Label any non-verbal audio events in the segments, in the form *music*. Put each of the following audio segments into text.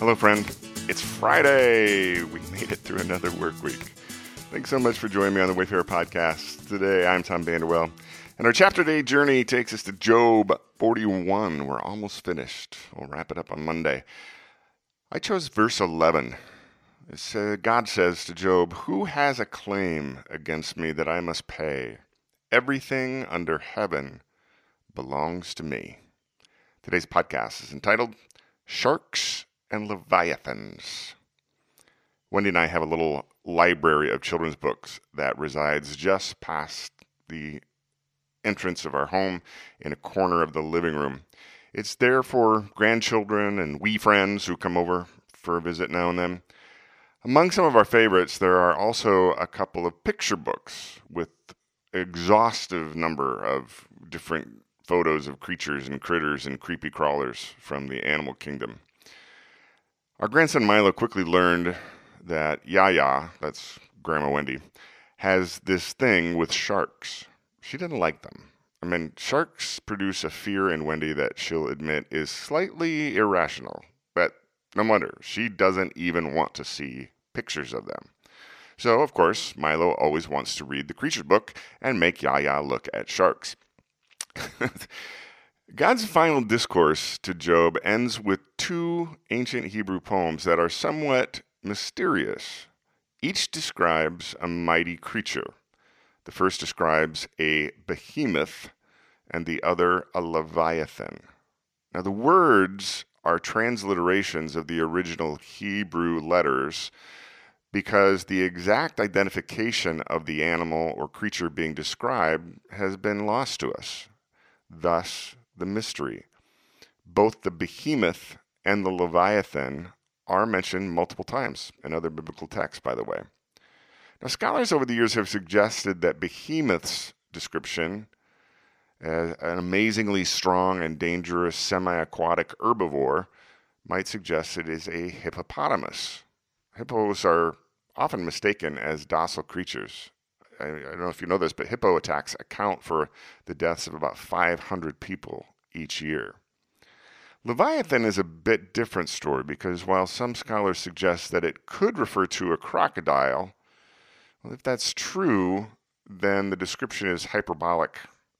Hello, friend. It's Friday. We made it through another work week. Thanks so much for joining me on the Wayfarer podcast. Today, I'm Tom Vander Well, and our chapter day journey takes us to Job 41. We're almost finished. We'll wrap it up on Monday. I chose verse 11. Uh, God says to Job, Who has a claim against me that I must pay? Everything under heaven belongs to me. Today's podcast is entitled Sharks and Leviathans. Wendy and I have a little library of children's books that resides just past the entrance of our home in a corner of the living room. It's there for grandchildren and wee friends who come over for a visit now and then. Among some of our favorites, there are also a couple of picture books with exhaustive number of different photos of creatures and critters and creepy crawlers from the animal kingdom. Our grandson Milo quickly learned that Yaya, that's Grandma Wendy, has this thing with sharks. She didn't like them. I mean, sharks produce a fear in Wendy that she'll admit is slightly irrational, but no wonder she doesn't even want to see pictures of them. So, of course, Milo always wants to read the creature book and make Yaya look at sharks. *laughs* God's final discourse to Job ends with two ancient Hebrew poems that are somewhat mysterious. Each describes a mighty creature. The first describes a behemoth, and the other a leviathan. Now, the words are transliterations of the original Hebrew letters because the exact identification of the animal or creature being described has been lost to us. Thus, the mystery. Both the behemoth and the leviathan are mentioned multiple times in other biblical texts, by the way. Now, scholars over the years have suggested that behemoth's description as an amazingly strong and dangerous semi aquatic herbivore might suggest it is a hippopotamus. Hippos are often mistaken as docile creatures, I, I don't know if you know this, but hippo attacks account for the deaths of about 500 people each year. Leviathan is a bit different story because while some scholars suggest that it could refer to a crocodile, well, if that's true, then the description is hyperbolic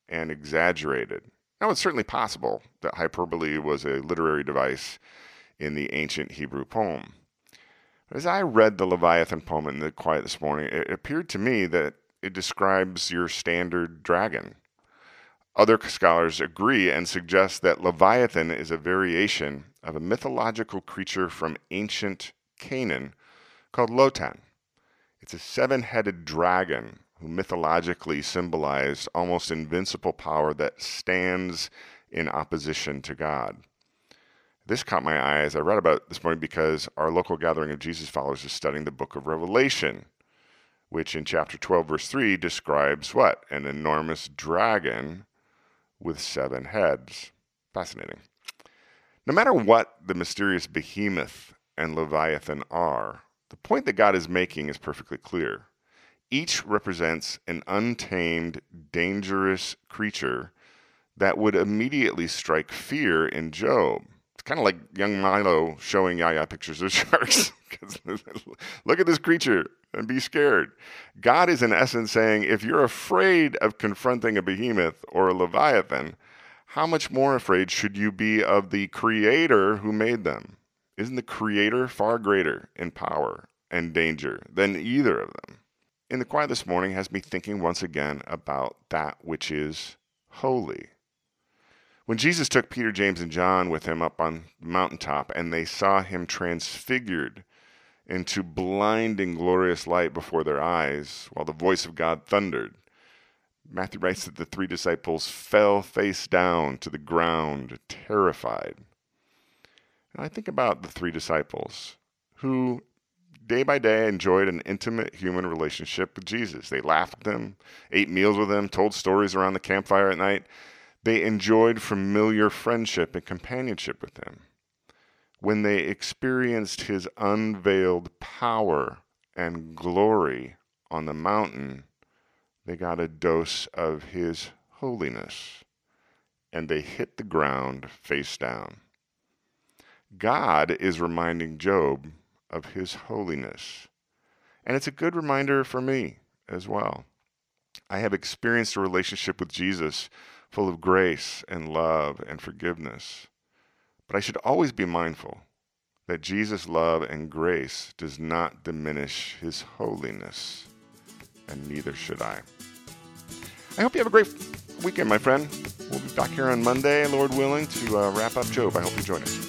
and exaggerated. Now, it's certainly possible that hyperbole was a literary device in the ancient Hebrew poem. As I read the Leviathan poem in the quiet this morning, it appeared to me that it describes your standard dragon. Other scholars agree and suggest that Leviathan is a variation of a mythological creature from ancient Canaan called Lotan. It's a seven headed dragon who mythologically symbolized almost invincible power that stands in opposition to God. This caught my eye as I read about it this morning because our local gathering of Jesus followers is studying the book of Revelation which in chapter 12, verse 3 describes what? An enormous dragon with seven heads. Fascinating. No matter what the mysterious behemoth and Leviathan are, the point that God is making is perfectly clear. Each represents an untamed, dangerous creature that would immediately strike fear in Job. It's kind of like young Milo showing Yaya pictures of *laughs* sharks. *laughs* Look at this creature and be scared. God is, in essence, saying if you're afraid of confronting a behemoth or a leviathan, how much more afraid should you be of the creator who made them? Isn't the creator far greater in power and danger than either of them? In the quiet this morning has me thinking once again about that which is holy. When Jesus took Peter, James, and John with him up on the mountaintop and they saw him transfigured into blinding glorious light before their eyes while the voice of God thundered. Matthew writes that the three disciples fell face down to the ground, terrified. And I think about the three disciples who, day by day, enjoyed an intimate human relationship with Jesus. They laughed with him, ate meals with him, told stories around the campfire at night. They enjoyed familiar friendship and companionship with him when they experienced his unveiled power and glory on the mountain, they got a dose of his holiness and they hit the ground face down. God is reminding Job of his holiness. And it's a good reminder for me as well. I have experienced a relationship with Jesus full of grace and love and forgiveness. But I should always be mindful that Jesus' love and grace does not diminish his holiness, and neither should I. I hope you have a great weekend, my friend. We'll be back here on Monday, Lord willing, to uh, wrap up Job. I hope you join us.